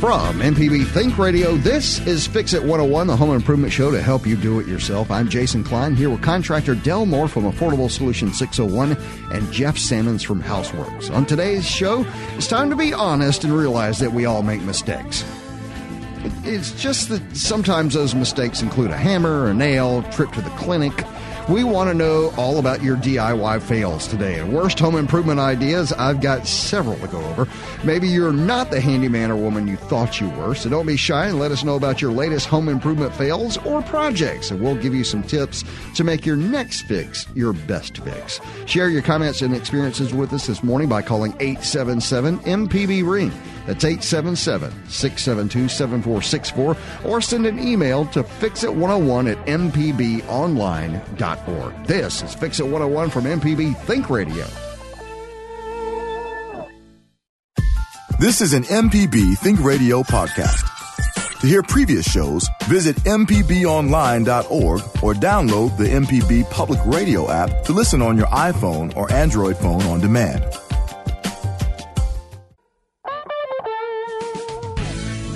From MPB Think Radio, this is Fix It 101, the home improvement show to help you do it yourself. I'm Jason Klein here with contractor Del Moore from Affordable Solution 601 and Jeff Sammons from Houseworks. On today's show, it's time to be honest and realize that we all make mistakes. It's just that sometimes those mistakes include a hammer, a nail, trip to the clinic. We want to know all about your DIY fails today. And worst home improvement ideas, I've got several to go over. Maybe you're not the handyman or woman you thought you were, so don't be shy and let us know about your latest home improvement fails or projects, and we'll give you some tips to make your next fix your best fix. Share your comments and experiences with us this morning by calling 877 MPB Ring. That's 877 672 7464 or send an email to fixit101 at mpbonline.org. This is Fix It 101 from MPB Think Radio. This is an MPB Think Radio podcast. To hear previous shows, visit MPBOnline.org or download the MPB Public Radio app to listen on your iPhone or Android phone on demand.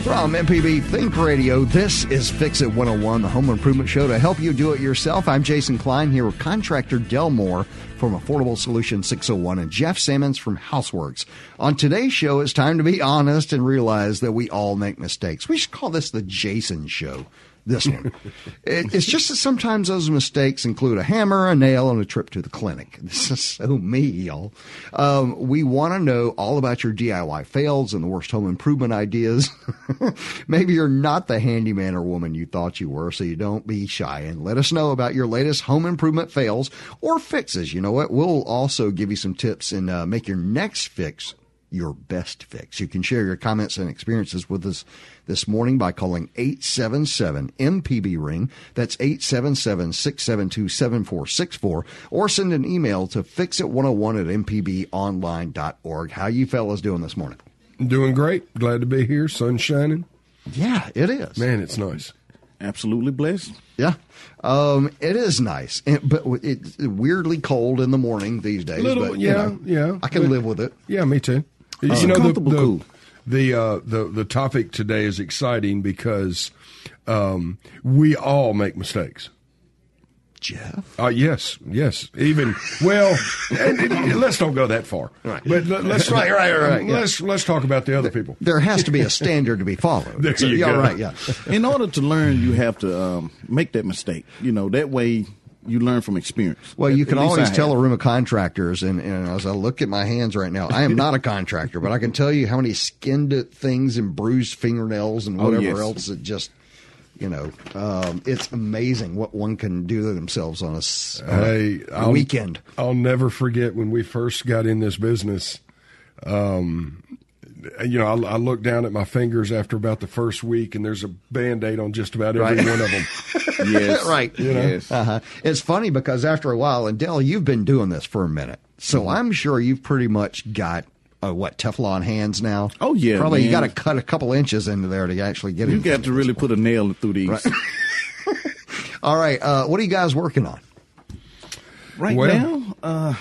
From MPB Think Radio, this is Fix It 101, the home improvement show to help you do it yourself. I'm Jason Klein here with contractor Del Moore from Affordable Solution 601 and Jeff Sammons from Houseworks. On today's show, it's time to be honest and realize that we all make mistakes. We should call this the Jason Show this one. it, it's just that sometimes those mistakes include a hammer, a nail, and a trip to the clinic. This is so me, y'all. Um, we want to know all about your DIY fails and the worst home improvement ideas. Maybe you're not the handyman or woman you thought you were, so you don't be shy and let us know about your latest home improvement fails or fixes. You know what? We'll also give you some tips and uh, make your next fix your best fix. You can share your comments and experiences with us this morning by calling 877 MPB Ring. That's 877 672 7464. Or send an email to fixit101 at mpbonline.org. How you fellas doing this morning? Doing great. Glad to be here. Sun shining. Yeah, it is. Man, it's nice. Absolutely blessed. Yeah, um, it is nice, and, but it's weirdly cold in the morning these days. Little, but, yeah, you know, yeah. I can But- live with it. Yeah, me too. You know, the the, cool. the, uh, the the topic today is exciting because um, we all make mistakes. Jeff, Uh, yes, yes. Even well, and- and let's don't go that far. Right. But let- let's Right, right, right, yeah. Let's let's talk about the other people. there has to be a standard to be followed. There So, you yeah, go. right, yeah. In order to learn, you have to um, make that mistake. You know, that way you learn from experience. Well, you can always tell a room of contractors, and, and as I look at my hands right now, I am not a contractor, but I can tell you how many skinned things and bruised fingernails and Oh, whatever yes. else that just, you know, um, it's amazing what one can do to themselves on a, s- on a- Hey, a I'll- weekend. I'll never forget when we first got in this business. Um, you know, I, I looked down at my fingers after about the first week, and there's a band aid on just about every Right. one of them. Yes. Right. Yes. Uh-huh. It's funny because after a while, and Del, you've been doing this for a minute, so Mm-hmm. I'm sure you've pretty much got. Uh, what Teflon hands now? Oh, yeah, probably you got to cut a couple inches into there to actually get it. You got to really put a nail through these. Right. Right, All right, uh, what are you guys working on? Right well- now, uh,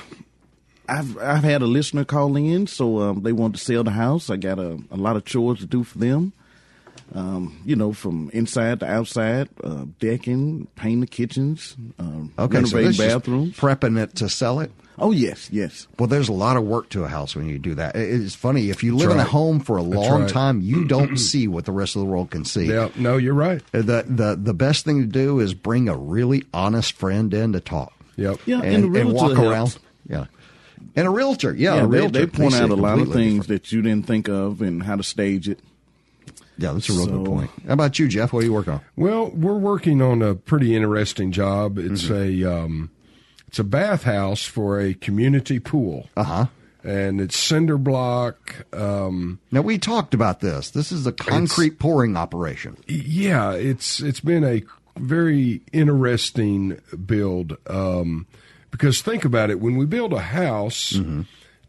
I've I've had a listener call in, so um, they want to sell the house. I got a, a lot of chores to do for them. Um, you know, from inside to outside, uh, decking, painting the kitchens, um, Okay, so renovating this is bathrooms. prepping it to sell it. Oh yes, yes. Well, there's a lot of work to a house when you do that. It's funny if you live in a home for a That's long right. time, you don't see what the rest of the world can see. Yeah, no, you're right. The the the best thing to do is bring a really honest friend in to talk. Yep. Yeah, and, and and walk around. helps. Yeah, and a realtor. Yeah, Yeah, a they, realtor. they point see out a lot of things different. that you didn't think of and how to stage it. Yeah, that's a real good point. How about you, Jeff? What are you working on? Well, we're working on a pretty interesting job. It's Mm-hmm. a um, it's a bathhouse for a community pool, Uh huh. and it's cinder block. Um, Now we talked about this. This is a concrete pouring operation. yeah, it's it's been a very interesting build um, because think about it. When we build a house,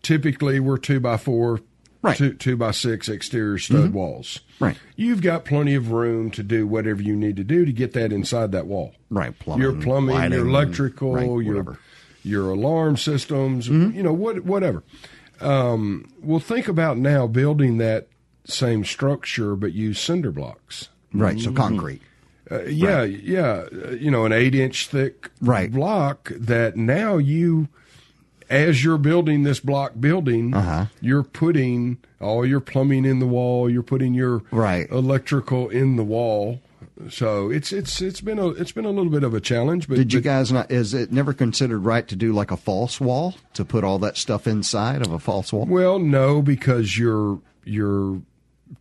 typically we're two by four. Mm-hmm. Right. Mm-hmm. Two, two by six exterior stud walls. Right. You've got plenty of room to do whatever you need to do to get that inside that wall. Right, plumbing, your plumbing, lighting, your electrical, right, your whatever. Mm-hmm. your alarm systems, you know, what whatever. Um, well, think about now building that same structure but use cinder blocks. Right. So concrete. Uh, yeah, yeah. Uh, you know, an eight inch thick Right. block that now you, as you're building this block building, Uh-huh. you're putting all your plumbing in the wall. You're putting your Right. electrical in the wall. So it's it's it's been a it's been a little bit of a challenge. But Did you but- guys not? Is it never considered right to do like a false wall to put all that stuff inside of a false wall? Well, no, because your your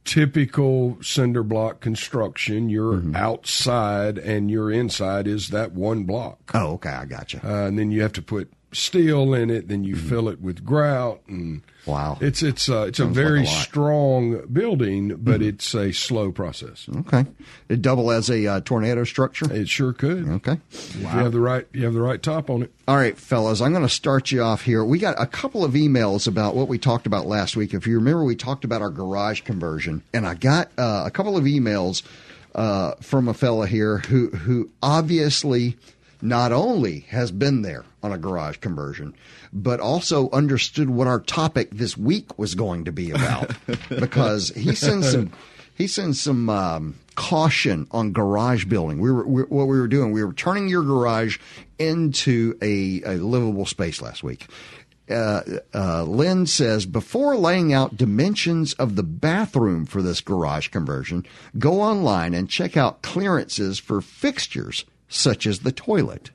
typical cinder block construction, you're Mm-hmm. outside and your inside is that one block. Oh, okay, I got you. uh, and then you have to put steel in it. Then you fill it with grout, and Mm-hmm. Wow. it's it's uh, it's a Sounds like very a. Mm-hmm. strong building, but it's a slow process. Okay, it double as a uh, tornado structure. It sure could. Okay. If you have the right you have the right top on it. All right, fellas, I'm going to start you off here. We got a couple of emails about what we talked about last week. If you remember, we talked about our garage conversion, and I got uh, a couple of emails uh, from a fella here who who obviously not only has been there on a garage conversion, but also understood what our topic this week was going to be about because he sends some he sends some um, caution on garage building. We were we, what we were doing. We were turning your garage into a, a livable space last week. Uh, uh, Lynn says before laying out dimensions of the bathroom for this garage conversion, go online and check out clearances for fixtures such as the toilet.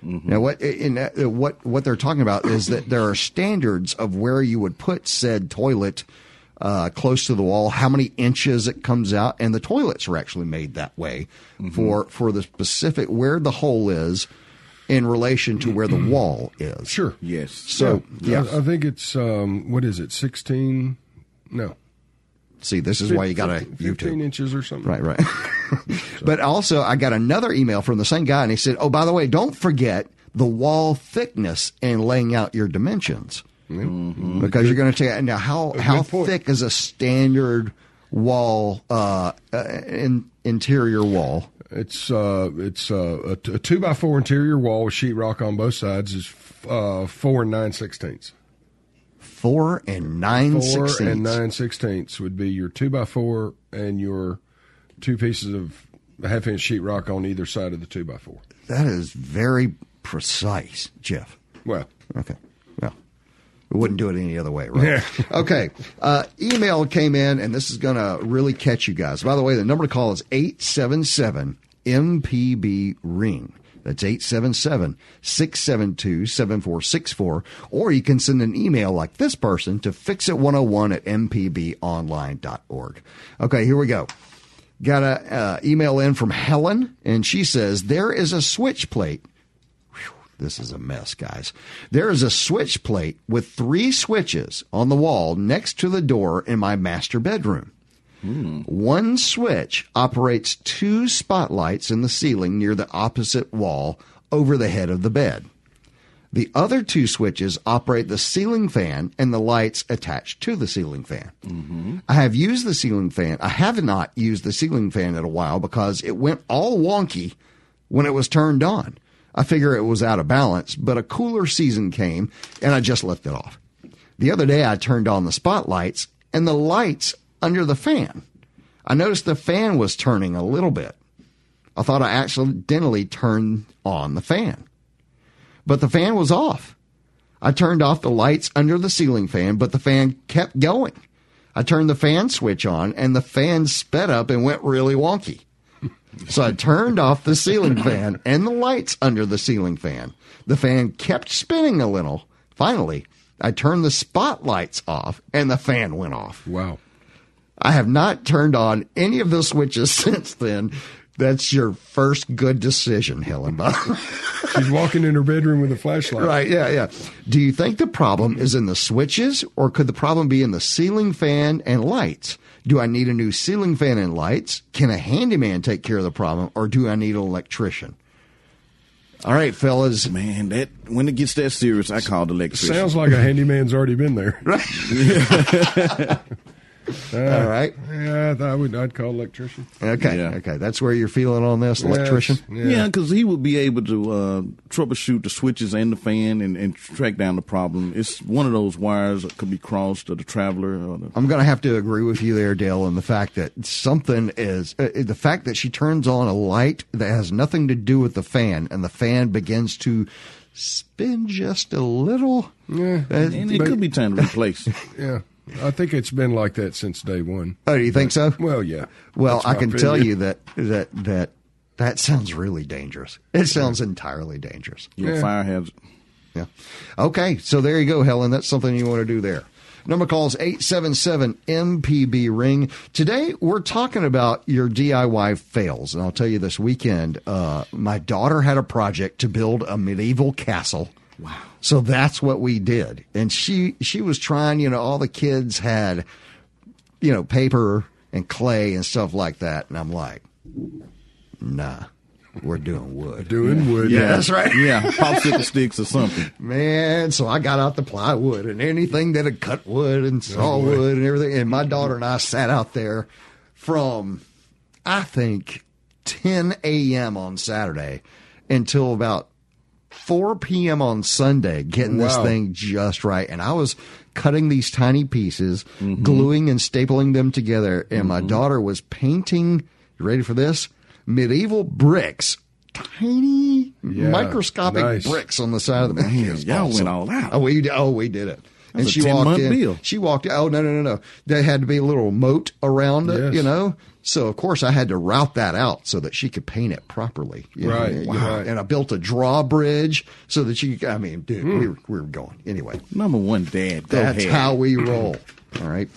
Now, what in that, uh, what what they're talking about is that there are standards of where you would put said toilet uh, close to the wall, how many inches it comes out, and the toilets are actually made that way for for the specific where the hole is in relation to where the wall is. Sure. Yes. So yeah, I, I think it's um, what is it? Sixteen? No. See, this is why you got to 15 YouTube. inches or something. Right, right. but also, I got another email from the same guy, and he said, "Oh, by the way, don't forget the wall thickness and laying out your dimensions because you're going to take now how how point. thick is a standard wall uh, uh in, interior wall It's uh, it's uh, a two by four interior wall with sheetrock on both sides is uh, four and nine sixteenths. Four and nine Four sixteenths. and nine sixteenths would be your two by four and your two pieces of half inch sheetrock on either side of the two by four. That is very precise, Jeff. Well, Okay. Well, we wouldn't do it any other way, right? Yeah. okay. Uh, email came in, and this is going to really catch you guys. By the way, the number to call is 877 MPB Ring. That's 877 672 7464. Or you can send an email like this person to fixit101 at mpbonline.org. Okay, here we go. Got an uh, email in from Helen, and she says there is a switch plate this is a mess, guys. There is a switch plate with three switches on the wall next to the door in my master bedroom. One switch operates two spotlights in the ceiling near the opposite wall over the head of the bed. The other two switches operate the ceiling fan and the lights attached to the ceiling fan. Mm-hmm. I have used the ceiling fan. I have not used the ceiling fan in a while because it went all wonky when it was turned on. I figure it was out of balance, but a cooler season came and I just left it off. The other day I turned on the spotlights and the lights under the fan. I noticed the fan was turning a little bit. I thought I accidentally turned on the fan but the fan was off. I turned off the lights under the ceiling fan, but the fan kept going. I turned the fan switch on and the fan sped up and went really wonky. So I turned off the ceiling fan and the lights under the ceiling fan. The fan kept spinning a little. Finally, I turned the spotlights off and the fan went off. wow. I have not turned on any of the switches since then. That's your first good decision, Helen. She's walking in her bedroom with a flashlight. Right, yeah, yeah. Do you think the problem is in the switches or could the problem be in the ceiling fan and lights? Do I need a new ceiling fan and lights? Can a handyman take care of the problem or do I need an electrician? All right, fellas. Man, that when it gets that serious, I call the electrician. Sounds like a handyman's already been there. Uh, All right. Yeah, I would. I'd call electrician. Okay. Yeah. Okay. That's where you're feeling on this, electrician. Yes, Yeah, because he would be able to uh, troubleshoot the switches and the fan and, and track down the problem. It's one of those wires that could be crossed to the traveler. Or the, I'm going to have to agree with you there, Dale, in the fact that something is uh, the fact that she turns on a light that has nothing to do with the fan, and the fan begins to spin just a little. Yeah. Uh, and it but- could be time to replace. Yeah, I think it's been like that since day one. oh, do you think so? Well, yeah. Well, I my can tell you that that that that sounds really dangerous. It sounds entirely dangerous. Yeah, Yeah. fire hazard. Yeah. Okay, so there you go, Helen. That's something you want to do there. Number calls 877 MPB ring. Today we're talking about your DIY fails, and I'll tell you this weekend, uh, my daughter had a project to build a medieval castle. Wow. So that's what we did. And she she was trying, you know, all the kids had you know, paper and clay and stuff like that, and I'm like, "Nah. We're doing wood." Doing wood. Yeah, that's right. Yeah, popsicle sticks or something. Man, so I got out the plywood and anything that had cut wood and oh, saw wood and everything. And my daughter and I sat out there from, I think, 10 a.m. on Saturday until about 4 p.m. on Sunday, getting this thing just right. And I was cutting these tiny pieces, mm-hmm. gluing and stapling them together. And my mm-hmm. daughter was painting, you ready for this? Medieval bricks. Tiny Yeah, microscopic nice. bricks on the side of the man. Y'all went all out. Oh, we oh we did it. and a she 10 walked in. deal. She walked. Oh no no no no! There had to be a little moat around it, Yes. you know. So of course I had to route that out so that she could paint it properly. you know, Right, know. right. And I built a drawbridge so that she. could- I mean, dude, Hmm. we, were, we were going anyway. Number one, Dad. Go That's ahead. how we roll. All right.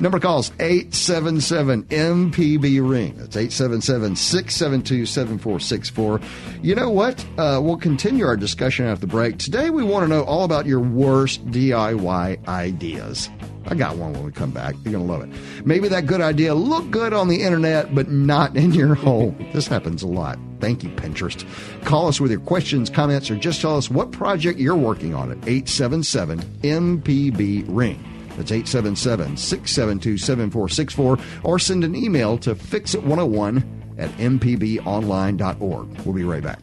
Number calls 877 MPB ring. That's 877 672 7464. You know what? Uh, we'll continue our discussion after the break. Today, we want to know all about your worst DIY ideas. I got one when we come back. You're going to love it. Maybe that good idea looked good on the internet, but not in your home. This happens a lot. Thank you, Pinterest. Call us with your questions, comments, or just tell us what project you're working on at 877 MPB ring. That's 877 672 7464 or send an email to fixit101 at mpbonline.org. We'll be right back.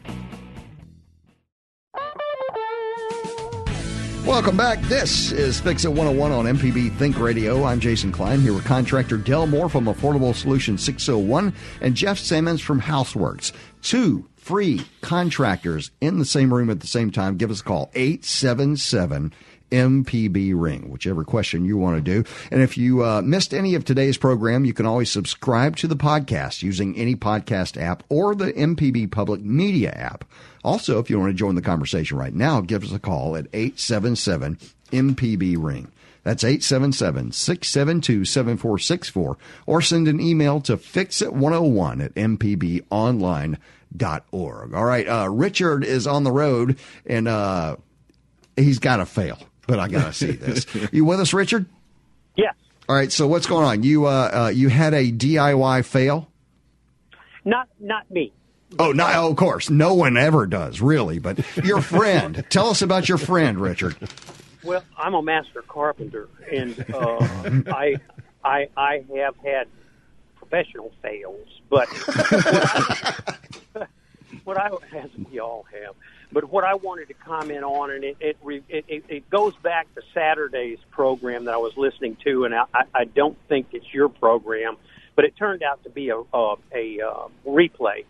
Welcome back. This is Fix It 101 on MPB Think Radio. I'm Jason Klein here with contractor Del Moore from Affordable Solutions 601 and Jeff Simmons from Houseworks. Two free contractors in the same room at the same time. Give us a call 877 MPB ring, whichever question you want to do. And if you uh, missed any of today's program, you can always subscribe to the podcast using any podcast app or the MPB Public Media app. Also, if you want to join the conversation right now, give us a call at 877 MPB ring. That's 877 672 7464 or send an email to fixit101 at mpbonline.org. All right, uh, Richard is on the road and uh, he's got to fail, but I got to see this. you with us, Richard? Yes. All right, so what's going on? You uh, uh, you had a DIY fail? Not not me. Oh, no, oh, of course. No one ever does, really. But your friend. Tell us about your friend, Richard. Well, I'm a master carpenter, and uh, I I I have had professional fails, but what I as we all have. But what I wanted to comment on, and it it, re- it it it goes back to Saturday's program that I was listening to, and I, I don't think it's your program, but it turned out to be a a, a uh, replay,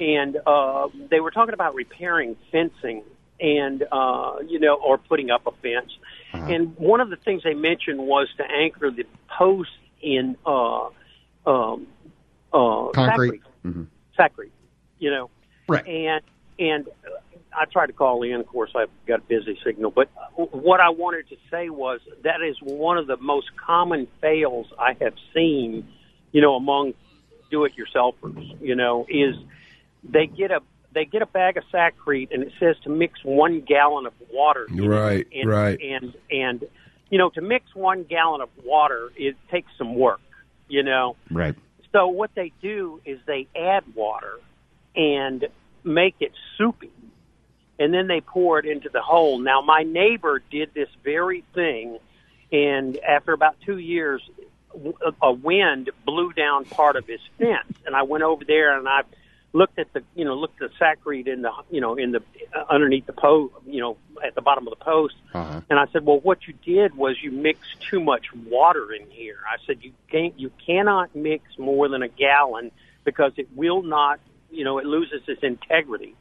and uh, they were talking about repairing fencing and uh, you know, or putting up a fence. And one of the things they mentioned was to anchor the posts in uh, um, uh, Concrete. Sakrete. Sakrete, you know, Right. and and uh, I tried to call in. Of course, I've got a busy signal. But what I wanted to say was that is one of the most common fails I have seen. You know, among do-it-yourselfers. You know, is they get a they get a bag of Sakrete and it says to mix one gallon of water. Right, and, right. And and you know, to mix one gallon of water, it takes some work. You know, Right. so what they do is they add water and make it soupy, and then they pour it into the hole. Now, my neighbor did this very thing, and after about two years, a wind blew down part of his fence, and I went over there and I looked at the you know looked at the Sakrete in the you know in the uh, underneath the post you know at the bottom of the post Uh-huh. and I said well what you did was you mixed too much water in here I said you can't you cannot mix more than a gallon because it will not you know it loses its integrity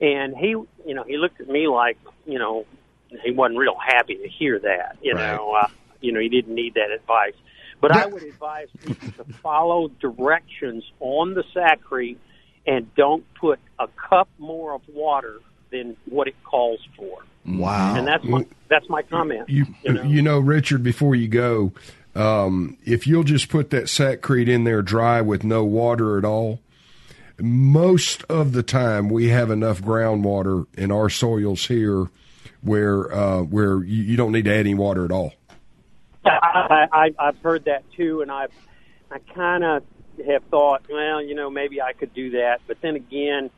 and he you know he looked at me like you know he wasn't real happy to hear that you Right. know uh, you know he didn't need that advice but I would advise people to follow directions on the Sakrete and don't put a cup more of water than what it calls for. Wow. And that's my that's my comment. You, you know, Richard, before you go, um, if you'll just put that Sakrete in there dry with no water at all, most of the time we have enough groundwater in our soils here where uh, where you, you don't need to add any water at all. I, I, I've heard that too, and I've I kind of have thought, well, you know, maybe I could do that, but then again,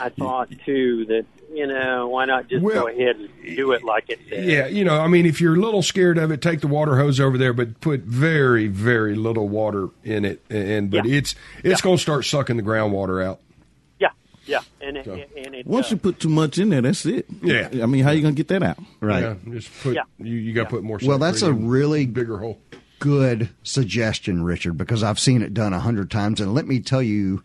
I thought too that you know why not just Well, go ahead and do it like it says. Yeah, you know, I mean, if you're a little scared of it, take the water hose over there, but put very, very little water in it, and but Yeah. it's it's going to start sucking the groundwater out. yeah, yeah, and it, So- and it Once uh, you put too much in there, that's it. Yeah. I mean, how are you gonna get that out? right. Yeah, just put Yeah. you, you got to put more. Well, that's a really bigger hole. good suggestion, Richard, because I've seen it done a hundred times. And let me tell you,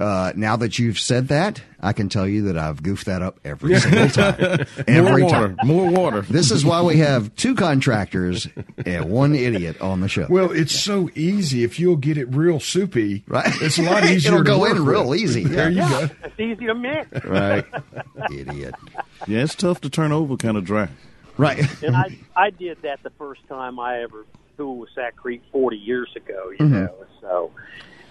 uh, now that you've said that, I can tell you that I've goofed that up every single time. every more water, time. more water. This is why we have two contractors and one idiot on the show. Well, it's so easy if you'll get it real soupy. Right. It's a lot easier. It'll to go work in real with. easy. There you go. it's easy to mix. right. idiot. Yeah, it's tough to turn over, kind of dry. Right. and I I did that the first time I ever fooled with Sakrete forty years ago. You Mm-hmm. know, so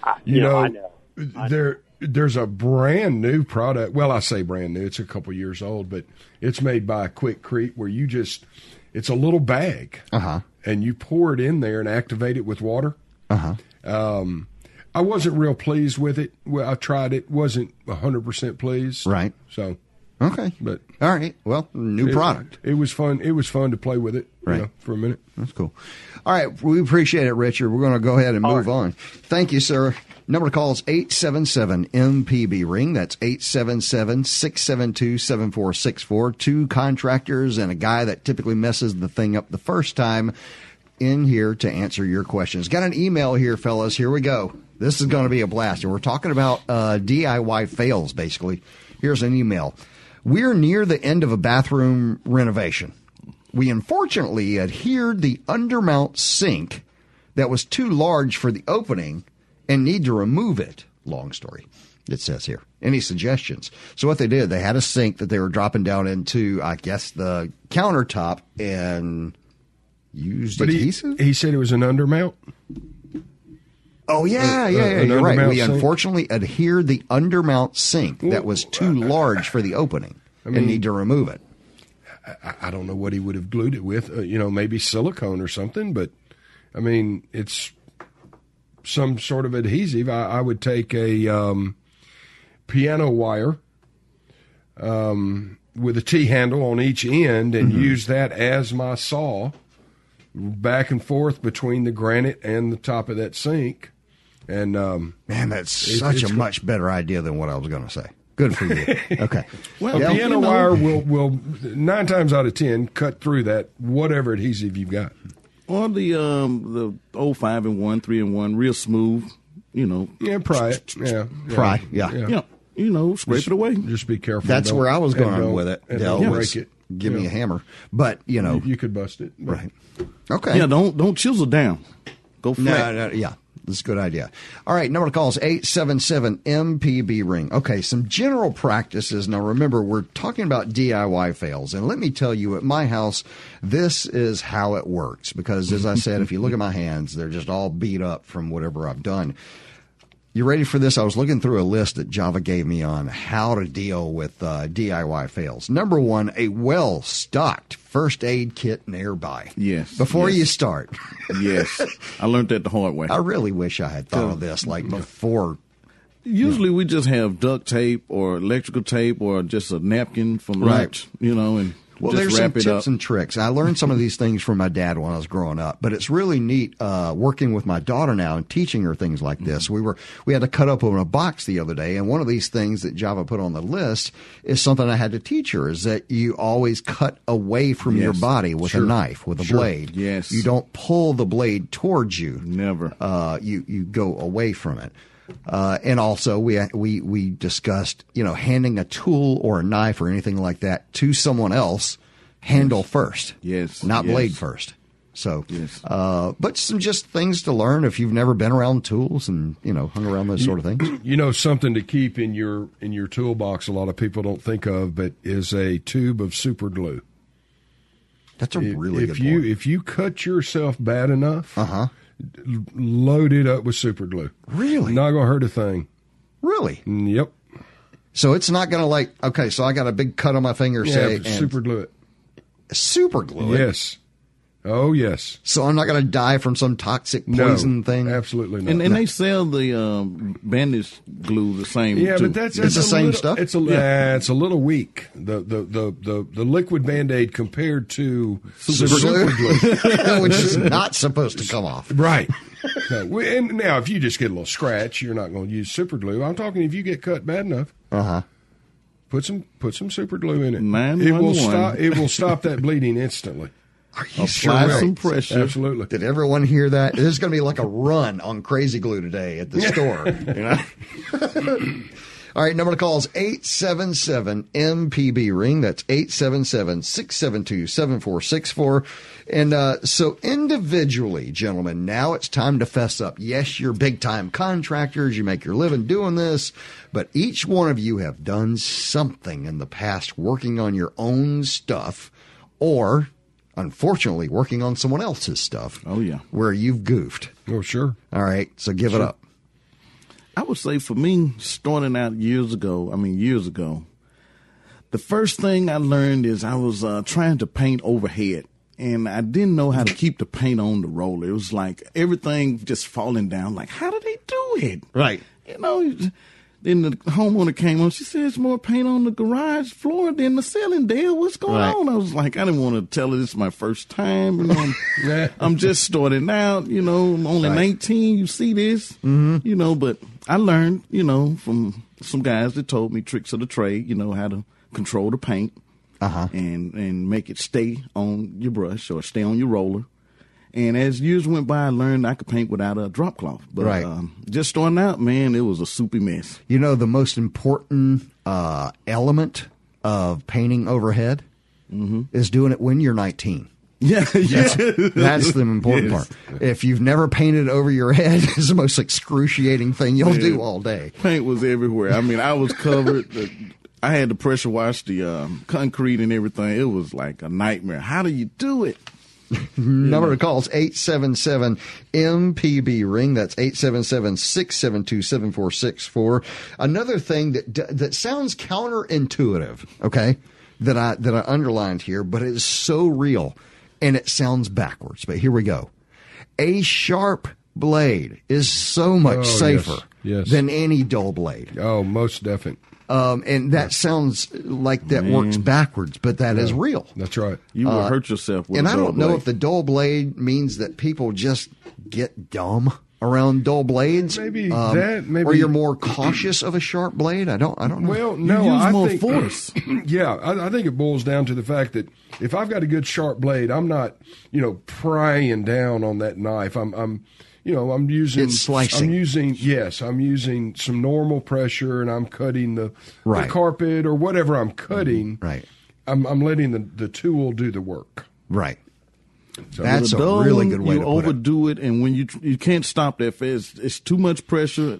I, You, you, know, know, I know. I there there's a brand new product. Well, I say brand new. It's a couple years old, but it's made by Quikrete, where you just it's a little bag, Uh-huh. and you pour it in there and activate it with water. Uh-huh. Um, I wasn't real pleased with it. Well, I tried it, wasn't hundred percent pleased. Right. So, Okay. but All right. Well, new it- product. It, was fun. It was fun to play with it. you know, for a minute. That's cool. All right. We appreciate it, Richard. We're going to go ahead and All move right. on. Thank you, sir. Number to call is 877 MPB Ring. That's 877 672 7464. Two contractors and a guy that typically messes the thing up the first time in here to answer your questions. Got an email here, fellas. Here we go. This is going to be a blast. And we're talking about uh, DIY fails, basically. Here's an email. We're near the end of a bathroom renovation. We unfortunately adhered the undermount sink that was too large for the opening and need to remove it. Long story. It says here. Any suggestions? So what they did, they had a sink that they were dropping down into, I guess, the countertop and used But he, adhesive. he said it was an undermount. Oh yeah, uh, yeah, yeah. You're right. We sink? unfortunately adhered the undermount sink that was too large for the opening mean- and need to remove it. I, I don't know what he would have glued it with. Uh, you know, maybe silicone or something. But I mean, it's some sort of adhesive. I, I would take a um, piano wire um, with a T handle on each end and use that as my saw, back and forth between the granite and the top of that sink. And um, Man, that's It- such a go- much better idea than what I was going to say. Good for you. Okay. Well, a piano you know- wire will, will nine times out of ten cut through that whatever adhesive you've got. Or the um the old five and one, three and one, real smooth. You know, Yeah, pry it. Yeah, yeah. Pry, yeah. yeah. you know, you know, scrape it away. Just be careful. That's where I was going with it. and Del don't was, break it. Give me a hammer. But, you know, You, you could bust it. but- right. Okay. Yeah, don't don't chisel down. Go No, flat. no, yeah. That's a good idea. All right, number to call is 877 MPB ring. Okay, some general practices. Now remember, we're talking about DIY fails. And let me tell you, at my house, this is how it works. Because as I said, if you look at my hands, they're just all beat up from whatever I've done. You ready for this? I was looking through a list that Java gave me on how to deal with uh, DIY fails. Number one, a well stocked first aid kit nearby. Yes, Before yes. you start. yes, I learned that the hard way. I really wish I had thought of this like before. Usually, we just have duct tape or electrical tape or just a napkin from Right. lunch. You know, and Well, there's some tips up. and tricks. I learned some of these things from my dad when I was growing up, but it's really neat uh, working with my daughter now and teaching her things like this. Mm-hmm. We were we had to cut open a box the other day, and one of these things that Java put on the list is something I had to teach her: is that you always cut away from your body with Sure. a knife, with a Sure. blade. Yes. you don't pull the blade towards you. Never. Uh, you you go away from it. Uh, and also, we we we discussed, you know, handing a tool or a knife or anything like that to someone else, handle first, Yes, not yes. blade first. So, Yes. uh, but some just things to learn if you've never been around tools and you know hung around those sort of things. You know something to keep in your in your toolbox. A lot of people don't think of, but is a tube of super glue. That's a If- really if good you point. if you cut yourself bad enough, Uh huh. L- load it up with super glue. Really? Not gonna hurt a thing. Really? Yep. So it's not going to like okay. So I got a big cut on my finger, Yeah, say, super glue it. super glue it. Yes. Oh yes. So I'm not going to die from some toxic No. poison thing. Absolutely not. And, and they sell the um, bandage glue the same. Yeah, too. but that's It's the same little- stuff? It's a yeah. it's a little weak. The the the the, the liquid band aid compared to Super glue, which is not supposed to come off. Right. No, and now, if you just get a little scratch, you're not going to use super glue. I'm talking if you get cut bad enough. Uh huh. Put some put some super glue in it. 911. It will stop. It will stop that bleeding instantly. Are you Apply sure? some pressure. Absolutely. Did everyone hear that? There's going to be like a run on Krazy Glue today at the store. You know? All right, number to call is 877 MPB ring. That's 877 672 7464. And uh, so, individually, gentlemen, now it's time to fess up. Yes, you're big time contractors, you make your living doing this, but each one of you have done something in the past working on your own stuff or, unfortunately, working on someone else's stuff. Oh, yeah. Where you've goofed. Oh, sure. All right, so give it up. I would say for me, starting out years ago, I mean, years ago, the first thing I learned is I was uh, trying to paint overhead. And I didn't know how to keep the paint on the roller. It was like everything just falling down. Like, how do they do it? Right. You know, then the homeowner came on. She says more paint on the garage floor than the ceiling, Dale. What's going Right. on? I was like, I didn't want to tell her this is my first time. You know, I'm, I'm just starting out. You know, I'm only Right. 19. You see this, mm-hmm. you know, but I learned, you know, from some guys that told me tricks of the trade. You know how to control the paint Uh-huh. and and make it stay on your brush or stay on your roller. And as years went by, I learned I could paint without a drop cloth. But Right. um, just starting out, man, it was a soupy mess. You know, the most important uh, element of painting overhead is doing it when you're 19. Yeah, yeah. That's the important Yes. part. If you've never painted over your head, it's the most excruciating thing you'll do all day. Paint was everywhere. I mean, I was covered. I had to pressure wash the um, concrete and everything. It was like a nightmare. How do you do it? Number to call is 877 MPB ring. That's 877 672 7464. Another thing that, that sounds counterintuitive, okay, that I, that I underlined here, but it is so real and it sounds backwards. But here we go. A sharp blade is so much Oh, safer Yes. than any dull blade. Oh, most definite. Um, and that sounds like that works backwards, but that is real. That's right. You will hurt yourself with Uh, And I I don't know if the dull blade means that people just get dumb around dull blades. Um, Maybe that, maybe- or you're more cautious of a sharp blade. I don't. I don't know. Well, no, use I more think, force. yeah, I, I think it boils down to the fact that if I've got a good sharp blade, I'm not, you know, prying down on that knife. I'm, I'm, you know, I'm using, It's slicing. I'm using, yes, I'm using some normal pressure, and I'm cutting the, Right. the carpet or whatever I'm cutting. right, I'm, I'm letting the, the tool do the work. right. So That's a With really good way you to put it. overdo it. and when you you can't stop that fast, it's too much pressure,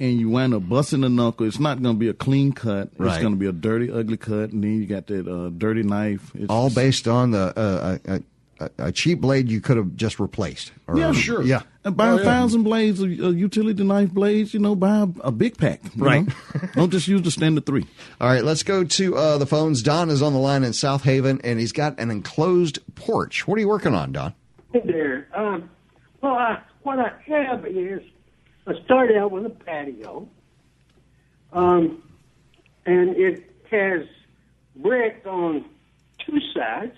and you wind up busting the knuckle. It's not going to be a clean cut. Right. It's going to be a dirty, ugly cut, and then you got that uh, dirty knife. It's All based on the uh, a, a, a cheap blade you could have just replaced. Or- Yeah, sure. Yeah. And buy Oh, a yeah. thousand blades of uh, utility knife blades. You know, buy a, a big pack. Right. Don't just use the standard three. All right, let's go to uh, the phones. Don is on the line in Southaven, and he's got an enclosed porch. What are you working on, Don? Hey there. Um, well, I, what I have is I started out with a patio, um, and it has brick on two sides,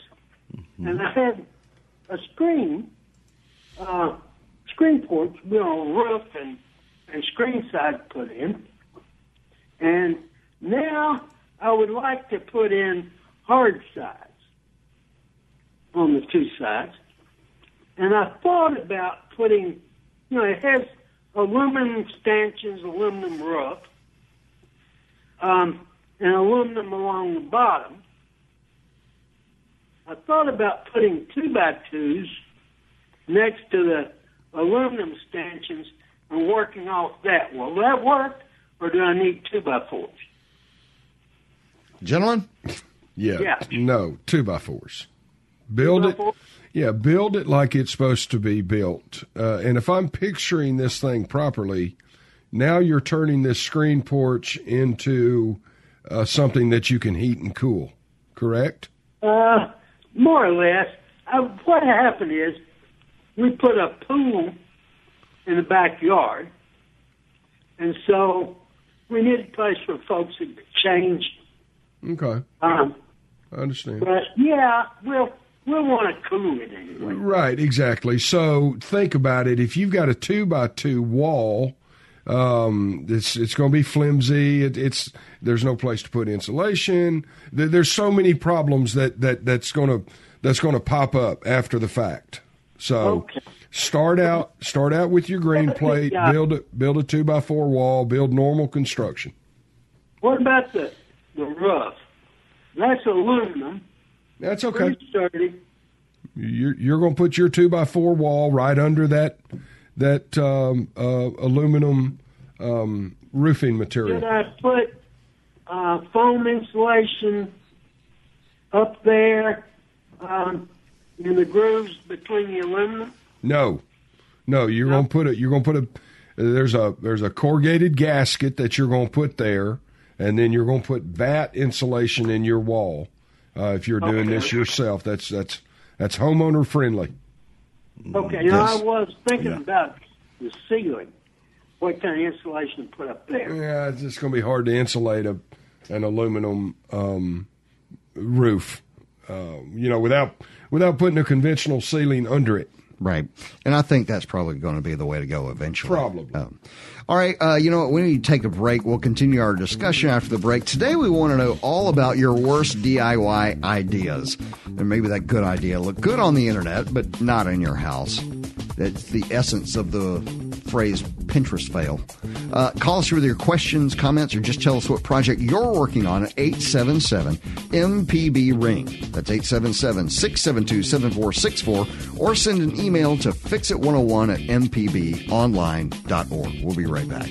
and I have a screen, uh, screen porch, you know, roof and and screen side put in, and now I would like to put in hard sides on the two sides, and I thought about putting, you know, it has aluminum stanchions, aluminum roof, um, and aluminum along the bottom. I thought about putting two by twos next to the aluminum stanchions and working off that. Will that work, or do I need two by fours? Gentlemen? Yeah. Yeah. No, two by fours. Build Two by it. four? Yeah, build it like it's supposed to be built. Uh, and if I'm picturing this thing properly, now you're turning this screen porch into uh, something that you can heat and cool. Correct? Uh, more or less. I, what happened is we put a pool in the backyard, and so we need a place for folks to change. Okay, Um, I understand. but yeah, we'll we'll want to cool it anyway. Right, exactly. So think about it. If you've got a two by two wall, um, it's it's going to be flimsy. It, it's there's no place to put insulation. There, there's so many problems that that that's going to that's going to pop up after the fact. So Okay. start out start out with your green plate. Yeah. Build a build a two by four wall. Build normal construction. What about the the roof? That's aluminum, That's okay. You're you're going to put your two by four wall right under that that um, uh, aluminum um, roofing material. Should I put uh, foam insulation up there um, in the grooves between the aluminum? No, no, you're going to put it. You're going to put a. There's a there's a corrugated gasket that you're going to put there, and then you're going to put that insulation in your wall. Uh, if you're doing Okay. this yourself, that's that's that's homeowner friendly. Okay, now I was thinking Yeah. about the ceiling. What kind of insulation to put up there? Yeah, it's just going to be hard to insulate a an aluminum um, roof, um, you know, without without putting a conventional ceiling under it. Right. And I think that's probably going to be the way to go eventually. Probably. Um, all right. Uh, you know what? We need to take a break. We'll continue our discussion after the break. Today, we want to know all about your worst DIY ideas. And maybe that good idea look good on the internet, but not in your house. That's the essence of the phrase Pinterest fail. Uh, call us with your questions, comments, or just tell us what project you're working on at 877 MPB Ring. That's 877 672 7464. Or send an email to fixit101 at mpbonline.org. We'll be right back.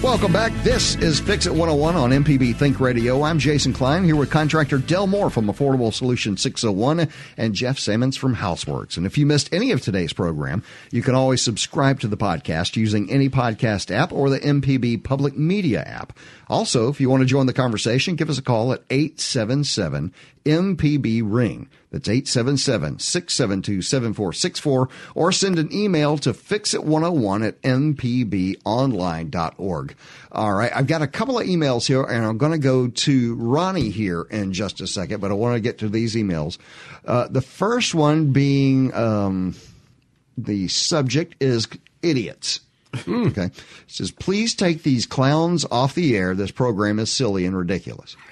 Welcome back. This is Fix It 101 on MPB Think Radio. I'm Jason Klein here with contractor Del Moore from Affordable Solution 601 and Jeff Sammons from Houseworks. And if you missed any of today's program, you can always subscribe to the podcast using any podcast app or the MPB Public Media app. Also, if you want to join the conversation, give us a call at 877 MPB Ring. That's 877 672 7464 or send an email to fixit101 at mpbonline.org. All right, I've got a couple of emails here and I'm going to go to Ronnie here in just a second, but I want to get to these emails. Uh, the first one being um, the subject is idiots. Okay. It says, please take these clowns off the air. This program is silly and ridiculous.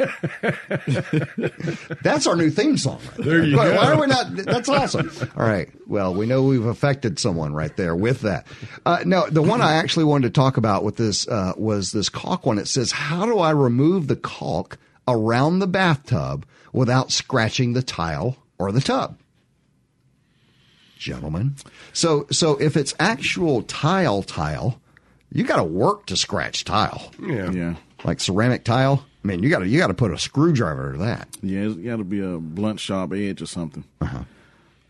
That's our new theme song. Right there you why, go. Why are we not? That's awesome. All right. Well, we know we've affected someone right there with that. Uh, no, the one I actually wanted to talk about with this uh, was this caulk one. It says, how do I remove the caulk around the bathtub without scratching the tile or the tub? Gentlemen. So, so if it's actual tile tile, you got to work to scratch tile. Yeah. Yeah. Like ceramic tile. I mean, you got to you got to put a screwdriver to that. Yeah, it's got to be a blunt, sharp edge or something. Uh-huh.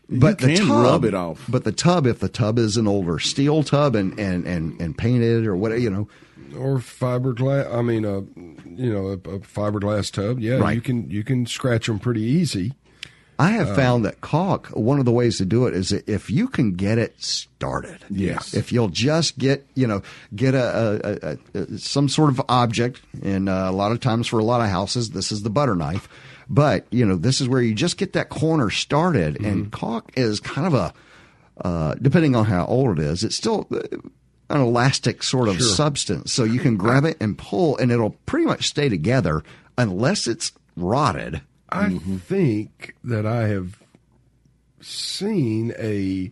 But you the tub, rub it off. But the tub, if the tub is an older steel tub and and and, and painted or whatever, you know, or fiberglass. I mean, a you know a, a fiberglass tub. Yeah, Right. you can you can scratch them pretty easy. I have found that caulk. One of the ways to do it is that if you can get it started. Yes. If you'll just get you know get a, a, a, a some sort of object, and uh, a lot of times for a lot of houses, this is the butter knife. But you know this is where you just get that corner started, and caulk is kind of a uh, depending on how old it is, it's still uh, an elastic sort of substance. So you can grab it and pull, and it'll pretty much stay together unless it's rotted. I Mm-hmm. think that I have seen a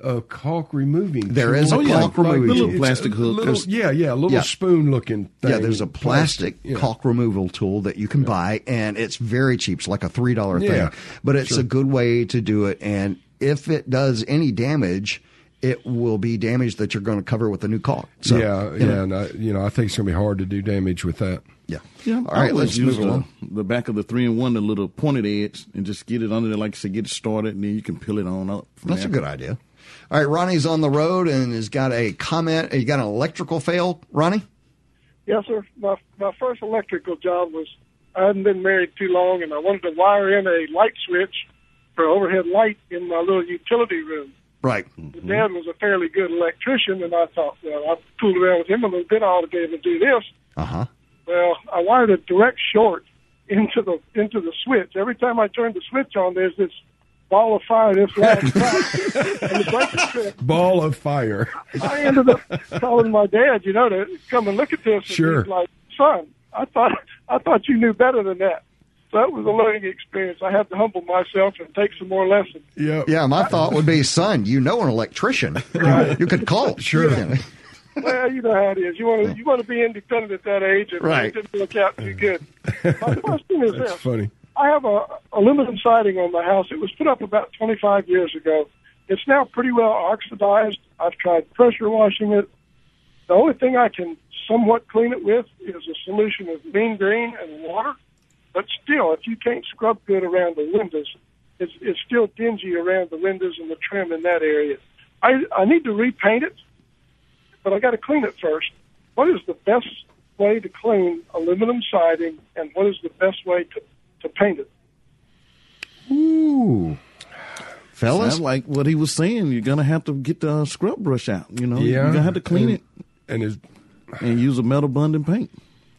a caulk removing. There is a Oh, yeah. caulk removing tool. it's Plastic hook. little- yeah, yeah, a little Yeah. spoon looking thing. Yeah, there's a plastic yeah. caulk removal tool that you can buy, and it's very cheap. It's like a three dollar Yeah, thing, but it's sure. a good way to do it. And if it does any damage, it will be damage that you're going to cover with a new caulk. So, yeah, yeah, know, and I, you know, I think it's going to be hard to do damage with that. Yeah. Yeah, All right, let's use move the, along. the back of the three and one, the little pointed edge, and just get it under there, like I said, get it started, and then you can peel it on up. from That's a good idea. All right, Ronnie's on the road and has got a comment. You got an electrical fail, Ronnie? Yes, sir. My my first electrical job was I hadn't been married too long, and I wanted to wire in a light switch for overhead light in my little utility room. Right. The Dad was a fairly good electrician, and I thought, well, I fooled around with him a little bit. I ought to be able to do this. Uh huh. Well, I wired a direct short into the into the switch. Every time I turn the switch on, there's this ball of fire this large, and the breaker. Ball of fire. I ended up calling my dad, you know, to come and look at this. And Sure. He's like, son, I thought I thought you knew better than that. So that was a learning experience. I had to humble myself and take some more lessons. Yeah, Yeah, my thought would be, son, you know an electrician. You could call. Sure. Well, you know how it is. You want to you want to be independent at that age, and Right. it didn't work out too good. My question is That's this: funny. I have a aluminum siding on my house. It was put up about 25 years ago. It's now pretty well oxidized. I've tried pressure washing it. The only thing I can somewhat clean it with is a solution of mean green and water. But still, if you can't scrub good around the windows, it's, it's still dingy around the windows and the trim in that area. I, I need to repaint it, but I got to clean it first. What is the best way to clean aluminum siding, and what is the best way to, to paint it? Ooh. Fellas? Sounds like what he was saying. You're gonna have to get the uh, scrub brush out. You know, Yeah. you're gonna have to clean and, it And as and use a metal bond and paint.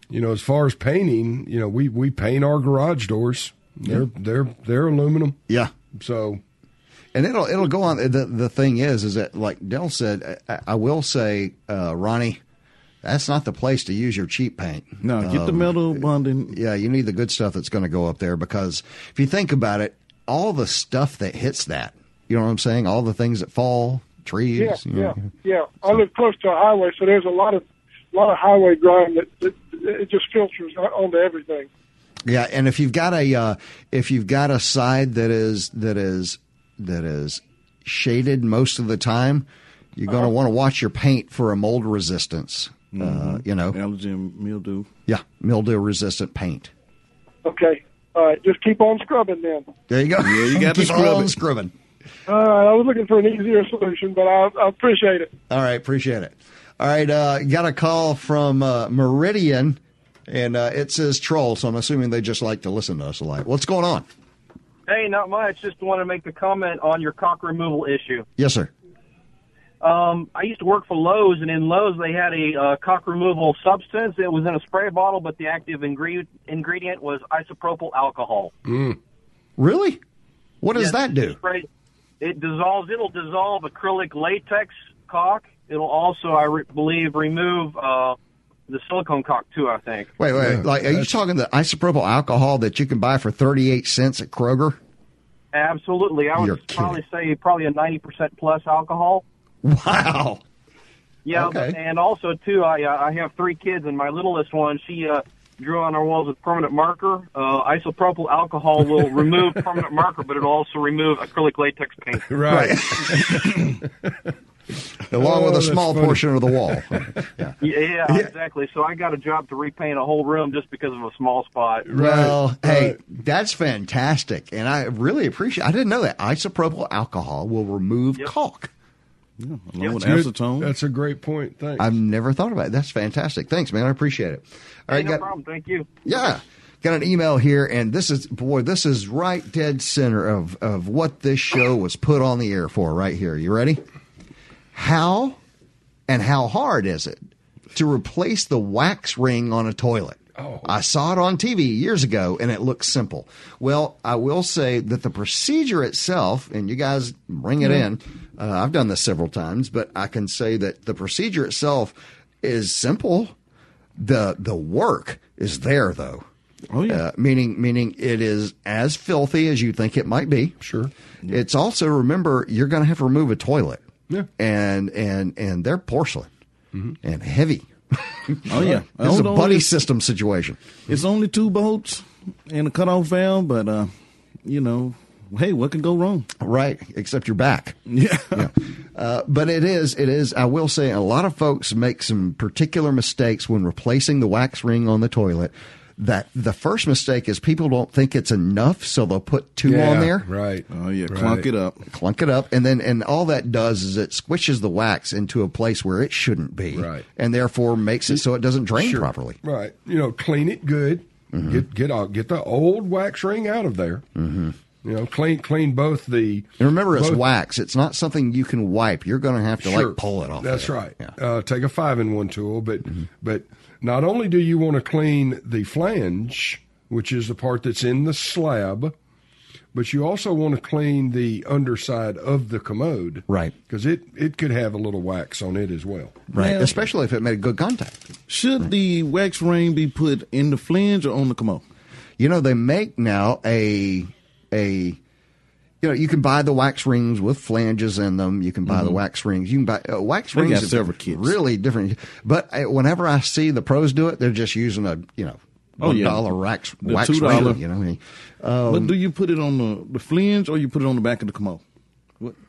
you know, as far as painting, you know, we we paint our garage doors. They're they're they're aluminum. Yeah. So And it'll it'll go on. The the thing is, is that like Del said, I, I will say, uh, Ronnie, that's not the place to use your cheap paint. No, get the Um, metal bonding. Yeah, you need the good stuff that's going to go up there because if you think about it, all the stuff that hits that, you know what I'm saying? All the things that fall, trees. Yeah, you know. yeah, yeah. I live close to a highway, so there's a lot of a lot of highway grime that, that it just filters onto everything. Yeah, and if you've got a uh, if you've got a side that is that is that is shaded most of the time, you're going to want to watch your paint for a mold resistance. Uh, you know, Allergy mildew. yeah, mildew resistant paint. Okay, all right. Just keep on scrubbing then. There you go. Yeah, you got to scrub on it. scrubbing. All right. I was looking for an easier solution, but I, I appreciate it. All right, appreciate it. All right, uh, got a call from uh, Meridian, and uh, it says troll, so I'm assuming they just like to listen to us a lot. What's going on? Hey, not much. Just want to make a comment on your caulk removal issue. Yes, sir. Um, I used to work for Lowe's, and in Lowe's they had a uh, caulk removal substance. It was in a spray bottle, but the active ingredient ingredient was isopropyl alcohol. Really? What does Yes, that do? Spray, it dissolves. It'll dissolve acrylic latex caulk. It'll also, I re- believe, remove uh, the silicone caulk too. I think. Wait, wait. Yeah, like, are you talking the isopropyl alcohol that you can buy for 38 cents at Kroger? Absolutely, I would You're probably kidding. say probably a ninety percent plus alcohol. Wow. Yeah, Okay. and also too, I uh, I have three kids, and my littlest one, she uh, drew on our walls with permanent marker. Uh, isopropyl alcohol will remove permanent marker, but it'll also remove acrylic latex paint. right. along Oh, with a oh, small funny. portion of the wall. Yeah, yeah, exactly. So I got a job to repaint a whole room just because of a small spot. Well, hey, that's fantastic, and I really appreciate. I didn't know that isopropyl alcohol will remove caulk. Along Yep. with acetone. That's a great point. Thanks. I've never thought about it. That's fantastic. Thanks, man. I appreciate it. All Hey, right, no got- problem. Thank you. Yeah. Got an email here, and this is boy, this is right dead center of of what this show was put on the air for. Right here, you ready? How and how hard is it to replace the wax ring on a toilet? Oh. I saw it on TV years ago, and it looks simple. Well, I will say that the procedure itself, and you guys bring it in. Uh, I've done this several times, but I can say that the procedure itself is simple the the work is there though. Oh, yeah. Uh, meaning meaning it is as filthy as you think it might be. Sure. It's also remember you're going to have to remove a toilet. Yeah. And and and they're porcelain and heavy. oh yeah, This is a buddy it's- system situation. It's only two bolts and a cutoff valve, but uh, you know, hey, what can go wrong? Right, except your back. Yeah. Uh, but it is, it is. I will say, a lot of folks make some particular mistakes when replacing the wax ring on the toilet. That the first mistake is people don't think it's enough, so they'll put two Yeah, on there. Right. Oh yeah, Right. clunk it up. clunk it up, and then and all that does is it squishes the wax into a place where it shouldn't be, Right. And therefore makes it so it doesn't drain Sure. properly. Right. You know, clean it good. Mm-hmm. Get get out, get the old wax ring out of there. Mm-hmm. You know, clean clean both the. And remember, it's wax; it's not something you can wipe. You're going to have to Sure. like pull it off. That's of there. right. Yeah. Mm-hmm. Uh, take a five in one tool, but but not only do you want to clean the flange, which is the part that's in the slab, but you also want to clean the underside of the commode, Right. Because it it could have a little wax on it as well. right, Now- especially if it made good contact. Should the wax ring be put in the flange or on the commode? You know, they make now a a you know you can buy the wax rings with flanges in them. You can buy the wax rings. You can buy uh, wax Mm-hmm. Rings. several kits. Really different. But uh, whenever I see the pros do it, they're just using a you know Oh, one yeah. dollar wax The wax $2. ring. You know, what I mean, um, but do you put it on the, the flange or you put it on the back of the commode?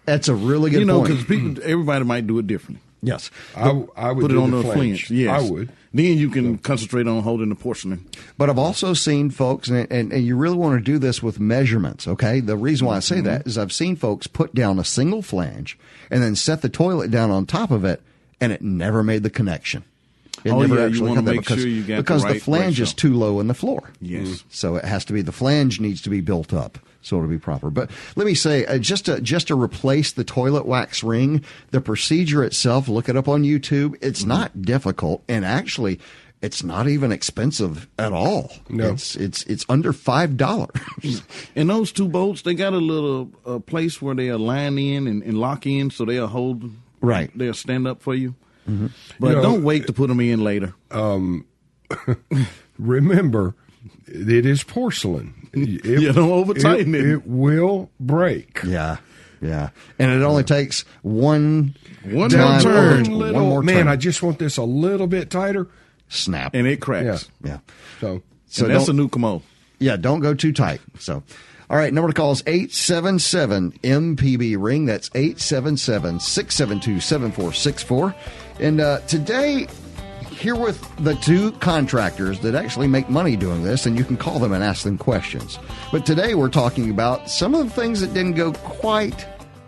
that's a really good you know, because people, everybody might do it differently. Yes, I, I would put it on the the flange. flange. Yes, I would. Then you can concentrate on holding the porcelain. But I've also seen folks, and, and, and you really want to do this with measurements, okay? The reason why I say Mm-hmm. that is I've seen folks put down a single flange and then set the toilet down on top of it, and it never made the connection. It Oh, never yeah, actually wanna that make because, sure the because the, right flange is too low in the floor. Yes. So it has to be the flange needs to be built up so it'll be proper. But let me say, uh, just to just to replace the toilet wax ring, the procedure itself, look it up on YouTube. It's Mm-hmm. not difficult, and actually, it's not even expensive at all. No. It's it's it's under five dollars. And those two bolts, they got a little uh, place where they align in and, and lock in, so they'll hold. Right. They'll stand up for you. Mm-hmm. But You know, don't wait to put them in later. Um, remember, it is porcelain. It, Yeah, don't over-tighten it. It will break. yeah, yeah, and it only takes one One time turn. over- One one little more man, turn. I just want this a little bit tighter. snap, And it cracks. yeah. So So that's a new commode. Yeah, don't go too tight. So, all right, number to call is 877 MPB ring. That's 877 672 7464. And uh, today, here with the two contractors that actually make money doing this, and you can call them and ask them questions. But today, we're talking about some of the things that didn't go quite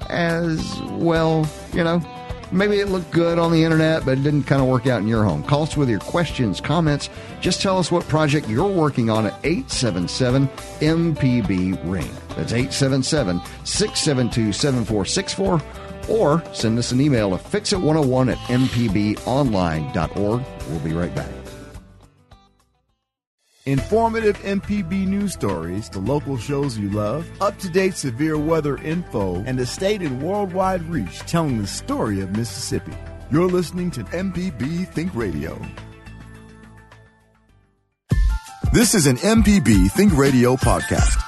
as well, you know. Maybe it looked good on the internet, but it didn't kind of work out in your home. Call us with your questions, comments. Just tell us what project you're working on at 877 MPB Ring. That's 877 672 7464. Or send us an email to fixit101 at mpbonline.org. We'll be right back. Informative MPB news stories, the local shows you love, up to date severe weather info, and the state and worldwide reach telling the story of Mississippi. You're listening to MPB Think Radio. This is an MPB Think Radio podcast.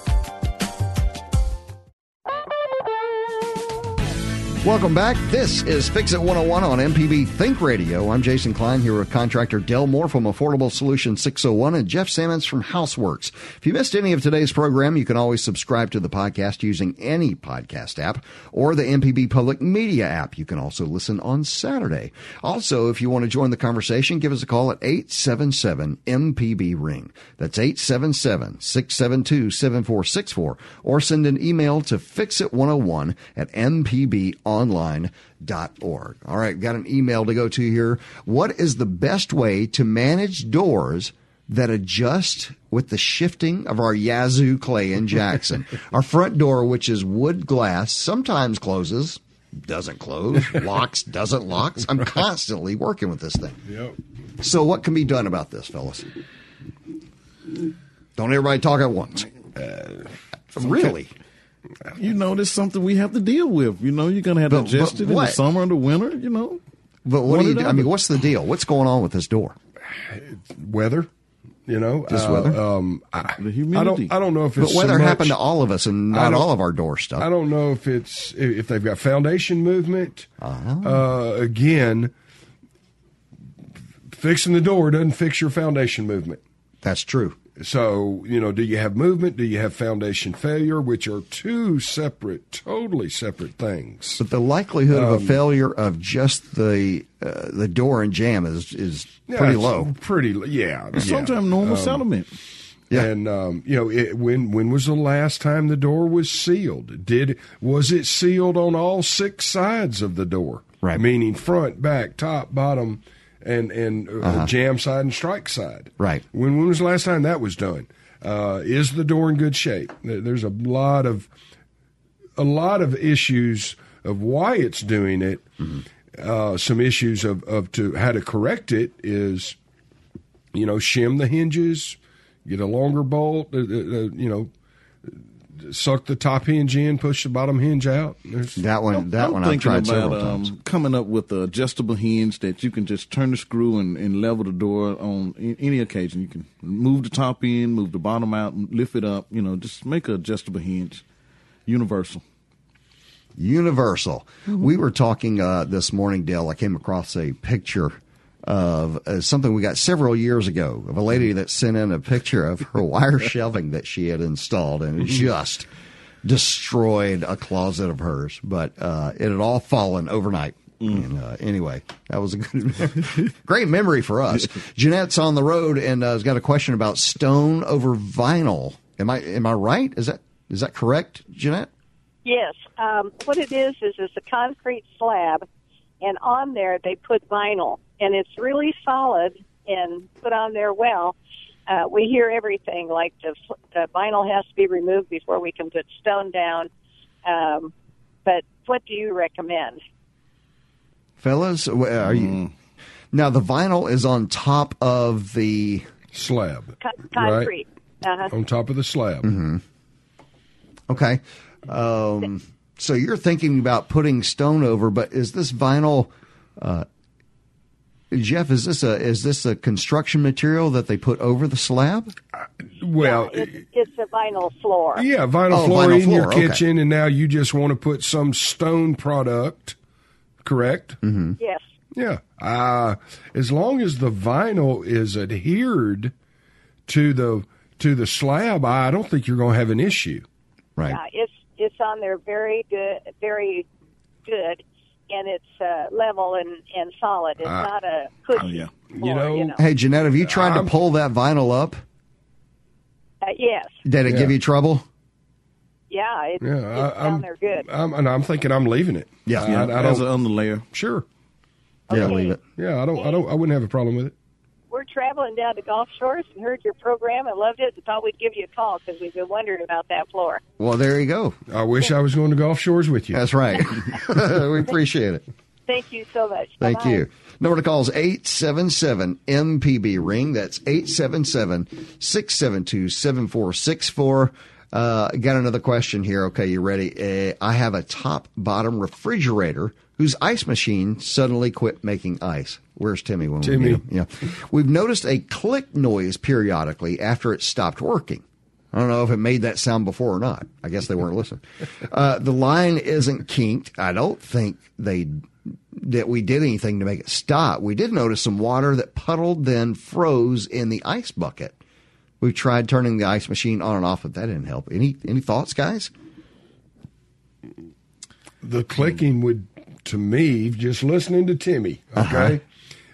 Welcome back. This is Fix It 101 on MPB Think Radio. I'm Jason Klein here with contractor Del Moore from Affordable Solution 601 and Jeff Sammons from Houseworks. If you missed any of today's program, you can always subscribe to the podcast using any podcast app or the MPB Public Media app. You can also listen on Saturday. Also, if you want to join the conversation, give us a call at 877 MPB Ring. That's 877 672 7464 or send an email to fixit101 at MPB online.org. All right, got an email to go to here. What is the best way to manage doors that adjust with the shifting of our Yazoo clay in Jackson? our front door, which is wood glass, sometimes closes, doesn't close, locks, doesn't locks. I'm constantly working with this thing. Yep. So, what can be done about this, fellas? Don't everybody talk at once. Uh, really? You know, there's something we have to deal with. You know, you're going to have But- to adjust but it in the summer and the winter, you know. But what One do you do? I mean, what's the deal? What's going on with this door? Weather, you know, Just uh, weather? Um, I, The I humidity. don't. I don't know if it's. But weather so much- happened to all of us and not don't- all of our door stuff. I don't know if it's if they've got foundation movement. Uh-huh. Uh, again, fixing the door doesn't fix your foundation movement. That's true. So, you know, do you have movement? Do you have foundation failure, which are two separate, totally separate things? But the likelihood Um, of a failure of just the uh, the door and jamb is is Yeah, pretty low. Pretty, yeah. yeah. Sometimes normal settlement. Yeah. And um, you know, it, when when was the last time the door was sealed? Did was it sealed on all six sides of the door? Right. Meaning front, back, top, bottom, and and uh, jamb side and strike side. Right. When when was the last time that was done? Uh, is the door in good shape? There's a lot of a lot of issues of why it's doing it. Mm-hmm. Uh, some issues of, of to how to correct it is, you know, shim the hinges, get a longer bolt, uh, uh, uh, you know, suck the top hinge in, push the bottom hinge out. There's, That one, that I'm one, I've thinking tried several times. um, coming up with an adjustable hinge that you can just turn the screw and, and level the door on a- any occasion. You can move the top in, move the bottom out, and lift it up. You know, just make an adjustable hinge, universal. Universal. We were talking uh, this morning, Dale. I came across a picture of uh, something we got several years ago of a lady that sent in a picture of her wire shelving that she had installed and it just destroyed a closet of hers. But uh, it had all fallen overnight. And, uh, anyway, that was a good, great memory for us. Jeanette's on the road and uh, has got a question about stone over vinyl. Am I am I right? Is that is that correct, Jeanette? Yes. Um, what it is is it's a concrete slab, and on there they put vinyl, and it's really solid and put on there well. Uh, we hear everything like the, the vinyl has to be removed before we can put stone down. Um, but what do you recommend? fellas? Are you now? The vinyl is on top of the. slab Con- concrete. Uh-huh. on top of the slab. Okay, um, so you're thinking about putting stone over, but is this vinyl? Uh, Jeff, is this a is this a construction material that they put over the slab? Well, It's, it's a vinyl floor. Yeah, vinyl Oh, floor vinyl in your floor, okay. kitchen, and now you just want to put some stone product, correct? Mm-hmm. Yes. Yeah. Uh, as long as the vinyl is adhered to the to the slab, I don't think you're going to have an issue. Right. Uh, it's it's on there very good, very good, and it's uh, level and, and solid. It's Uh, not a cushy oh, yeah. floor, You know- you know. Hey, Jeanette, have you tried I'm- to pull that vinyl up? Uh, yes, Did it Yeah. give you trouble? yeah, it, Yeah, it's I, down I'm, there good. I'm, and I'm thinking I'm leaving it. Yeah. I, Yeah, I, as don't. an underlayer. sure. Yeah, leave it. Yeah, I don't. I don't. I wouldn't have a problem with it. We're traveling down to Gulf Shores and heard your program and loved it and thought we'd give you a call because we've been wondering about that floor. Well, there you go. I wish I was going to Gulf Shores with you. That's right. we appreciate it. Thank you so much. Thank Bye-bye. you. Number to call is 877 MPB ring. That's 877 672 7464. Uh, Got another question here. Okay, you ready? Uh, I have a top bottom refrigerator whose ice machine suddenly quit making ice. Where's Timmy when Timmy. we need him? Yeah. We've noticed a click noise periodically after it stopped working. I don't know if it made that sound before or not. I guess they weren't listening. Uh, the line isn't kinked. I don't think they that we did anything to make it stop. We did notice some water that puddled, then froze in the ice bucket. We tried turning the ice machine on and off, but that didn't help. Any any thoughts, guys? The clicking would, to me, just listening to Timmy, okay, Uh-huh.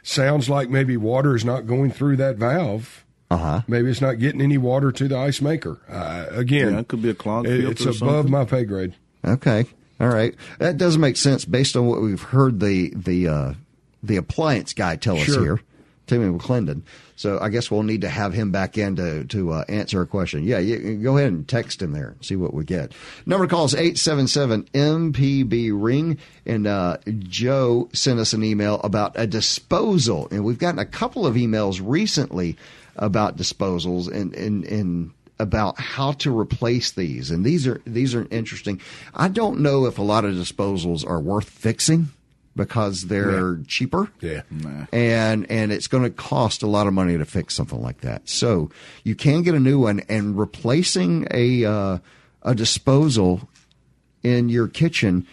sounds like maybe water is not going through that valve. Uh huh. Maybe it's not getting any water to the ice maker. Uh, again, Yeah, it could be a clogged it- filter It's above something. my pay grade. Okay. All right. That does make sense based on what we've heard the the uh, the appliance guy tell us here, Timmy McClendon. So I guess we'll need to have him back in to to uh, answer a question. Yeah, you, go ahead and text him there and see what we get. Number to call is eight seven seven MPB ring. And uh, Joe sent us an email about a disposal, and we've gotten a couple of emails recently about disposals and and and about how to replace these. And these are these are interesting. I don't know if a lot of disposals are worth fixing because they're cheaper. Yeah. And and it's going to cost a lot of money to fix something like that. So you can get a new one and replacing a uh, a disposal in your kitchen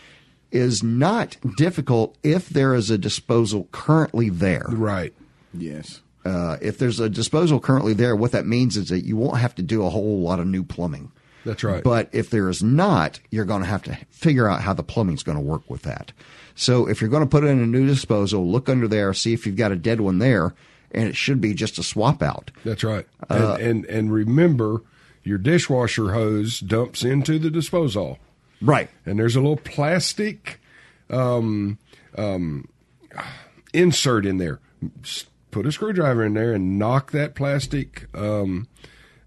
is not difficult if there is a disposal currently there. Right. Yes. Uh, if there's a disposal currently there, what that means is that you won't have to do a whole lot of new plumbing. That's right. But if there is not, you're going to have to figure out how the plumbing's going to work with that. So if you're going to put in a new disposal, look under there, see if you've got a dead one there, and it should be just a swap out. That's right. Uh, and, and and remember, your dishwasher hose dumps into the disposal. Right. And there's a little plastic um, um, insert in there. Put a screwdriver in there and knock that plastic um,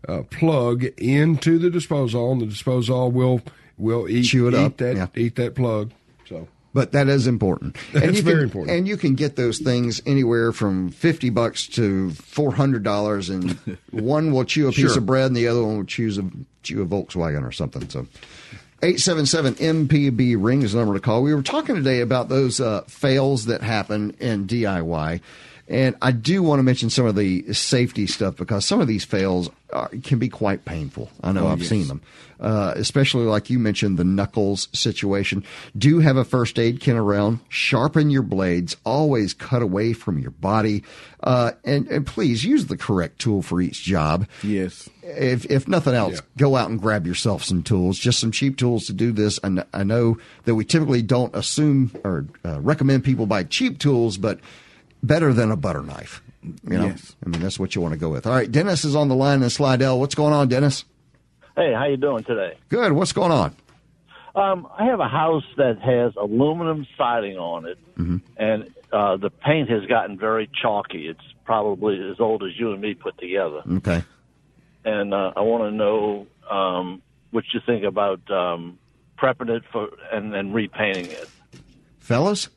uh, plug into the disposal, and the disposal will will eat, Chew it eat up, that yeah. eat that plug. So But that is important. That's you very can, important. And you can get those things anywhere from fifty bucks to four hundred dollars, and one will chew a piece Sure. of bread, and the other one will choose a chew a Volkswagen or something. So. 877 MPB ring is the number to call. We were talking today about those uh, fails that happen in DIY. And I do want to mention some of the safety stuff because some of these fails are, can be quite painful. I know Oh, I've yes. seen them, uh, especially like you mentioned the knuckles situation. Do have a first aid kit around. Sharpen your blades. Always cut away from your body, uh, and and please use the correct tool for each job. Yes. If if nothing else, Yeah. go out and grab yourself some tools. Just some cheap tools to do this. And I know that we typically don't assume or uh, recommend people buy cheap tools, but better than a butter knife. You know, Yes. I mean that's what you want to go with. All right, Dennis is on the line in Slidell. What's going on, Dennis? Hey, how you doing today? Good. What's going on? Um, I have a house that has aluminum siding on it, and uh, the paint has gotten very chalky. It's probably as old as you and me put together. Okay. And uh, I want to know um, what you think about um, prepping it for and then repainting it. Fellas, I'm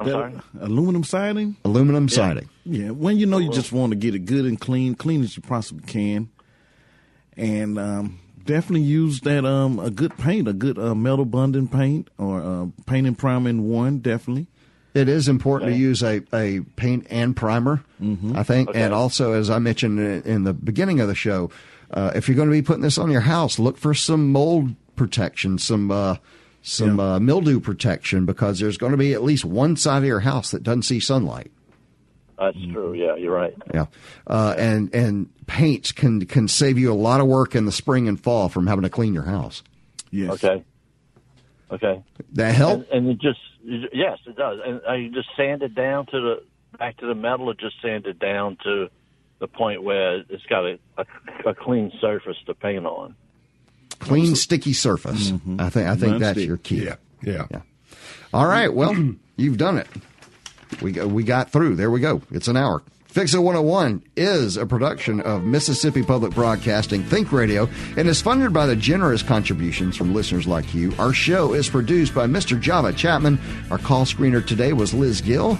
That sorry. aluminum siding. aluminum siding. Yeah, when you know you just want to get it good and clean, clean as you possibly can, and um, definitely use that um a good paint, a good uh, metal bonding paint or uh, paint and primer in one. Definitely. It is important to use a, a paint and primer, I think. And also, as I mentioned in, in the beginning of the show, uh, if you're going to be putting this on your house, look for some mold protection, some uh, some Yeah. uh, mildew protection, because there's going to be at least one side of your house that doesn't see sunlight. That's true. Yeah, you're right. Yeah, uh, and and paints can can save you a lot of work in the spring and fall from having to clean your house. Yes. Okay. Okay. That help? And, and it just yes, it does. And are you just sand it down to the back to the metal, or just sand it down to the point where it's got a, a, a clean surface to paint on? Clean, sticky surface. Mm-hmm. I think I think that's your key. yeah, yeah. Yeah. All right. Well, you've done it. We go- we got through. There we go. It's an hour. Fix It 101 is a production of Mississippi Public Broadcasting Think Radio and is funded by the generous contributions from listeners like you. Our show is produced by Mr. Java Chapman. Our call screener today was Liz Gill.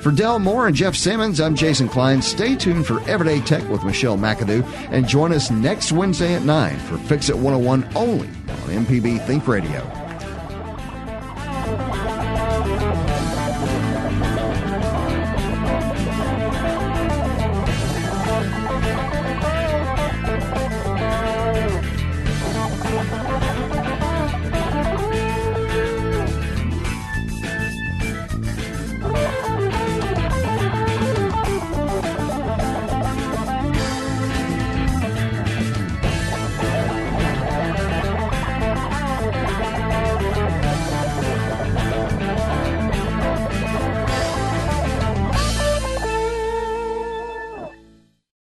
For Del Moore and Jeff Simmons, I'm Jason Klein. Stay tuned for Everyday Tech with Michelle McAdoo and join us next Wednesday at 9 for Fix It 101 only on MPB Think Radio.